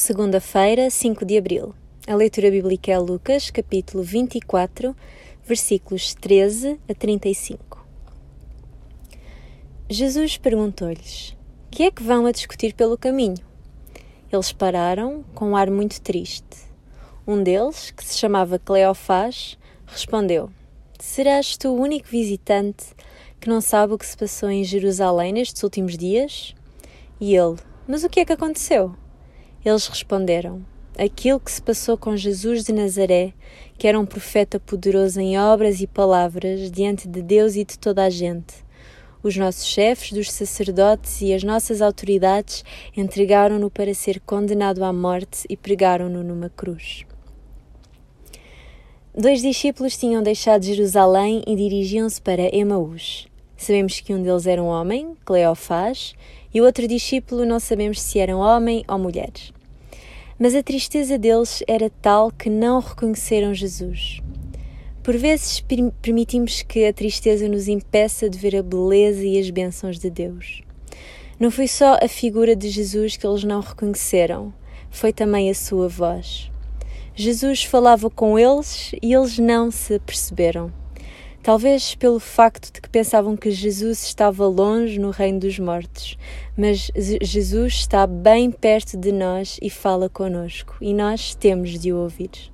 Segunda-feira, 5 de abril. A leitura bíblica é Lucas, capítulo 24, versículos 13 a 35. Jesus perguntou-lhes: Que é que vão a discutir pelo caminho? Eles pararam com um ar muito triste. Um deles, que se chamava Cleofás, respondeu: Serás tu o único visitante que não sabe o que se passou em Jerusalém nestes últimos dias? E ele: Mas o que é que aconteceu? Eles responderam: Aquilo que se passou com Jesus de Nazaré, que era um profeta poderoso em obras e palavras diante de Deus e de toda a gente. Os nossos chefes dos sacerdotes e as nossas autoridades entregaram-no para ser condenado à morte e pregaram-no numa cruz. Dois discípulos tinham deixado Jerusalém e dirigiam-se para Emaús. Sabemos que um deles era um homem, Cleofás, e o outro discípulo não sabemos se era um homem ou mulher mas a tristeza deles era tal que não reconheceram Jesus. Por vezes permitimos que a tristeza nos impeça de ver a beleza e as bênçãos de Deus. Não foi só a figura de Jesus que eles não reconheceram, foi também a sua voz. Jesus falava com eles e eles não se aperceberam. Talvez pelo facto de que pensavam que Jesus estava longe no reino dos mortos, mas Jesus está bem perto de nós e fala conosco, e nós temos de o ouvir.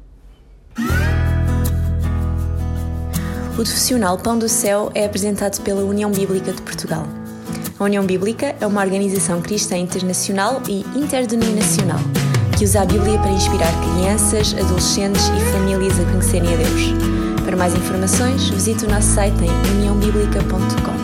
O profissional Pão do Céu é apresentado pela União Bíblica de Portugal. A União Bíblica é uma organização cristã internacional e interdenominacional que usa a Bíblia para inspirar crianças, adolescentes e famílias a conhecerem a Deus. Para mais informações, visite o nosso site em uniãobíblica.com.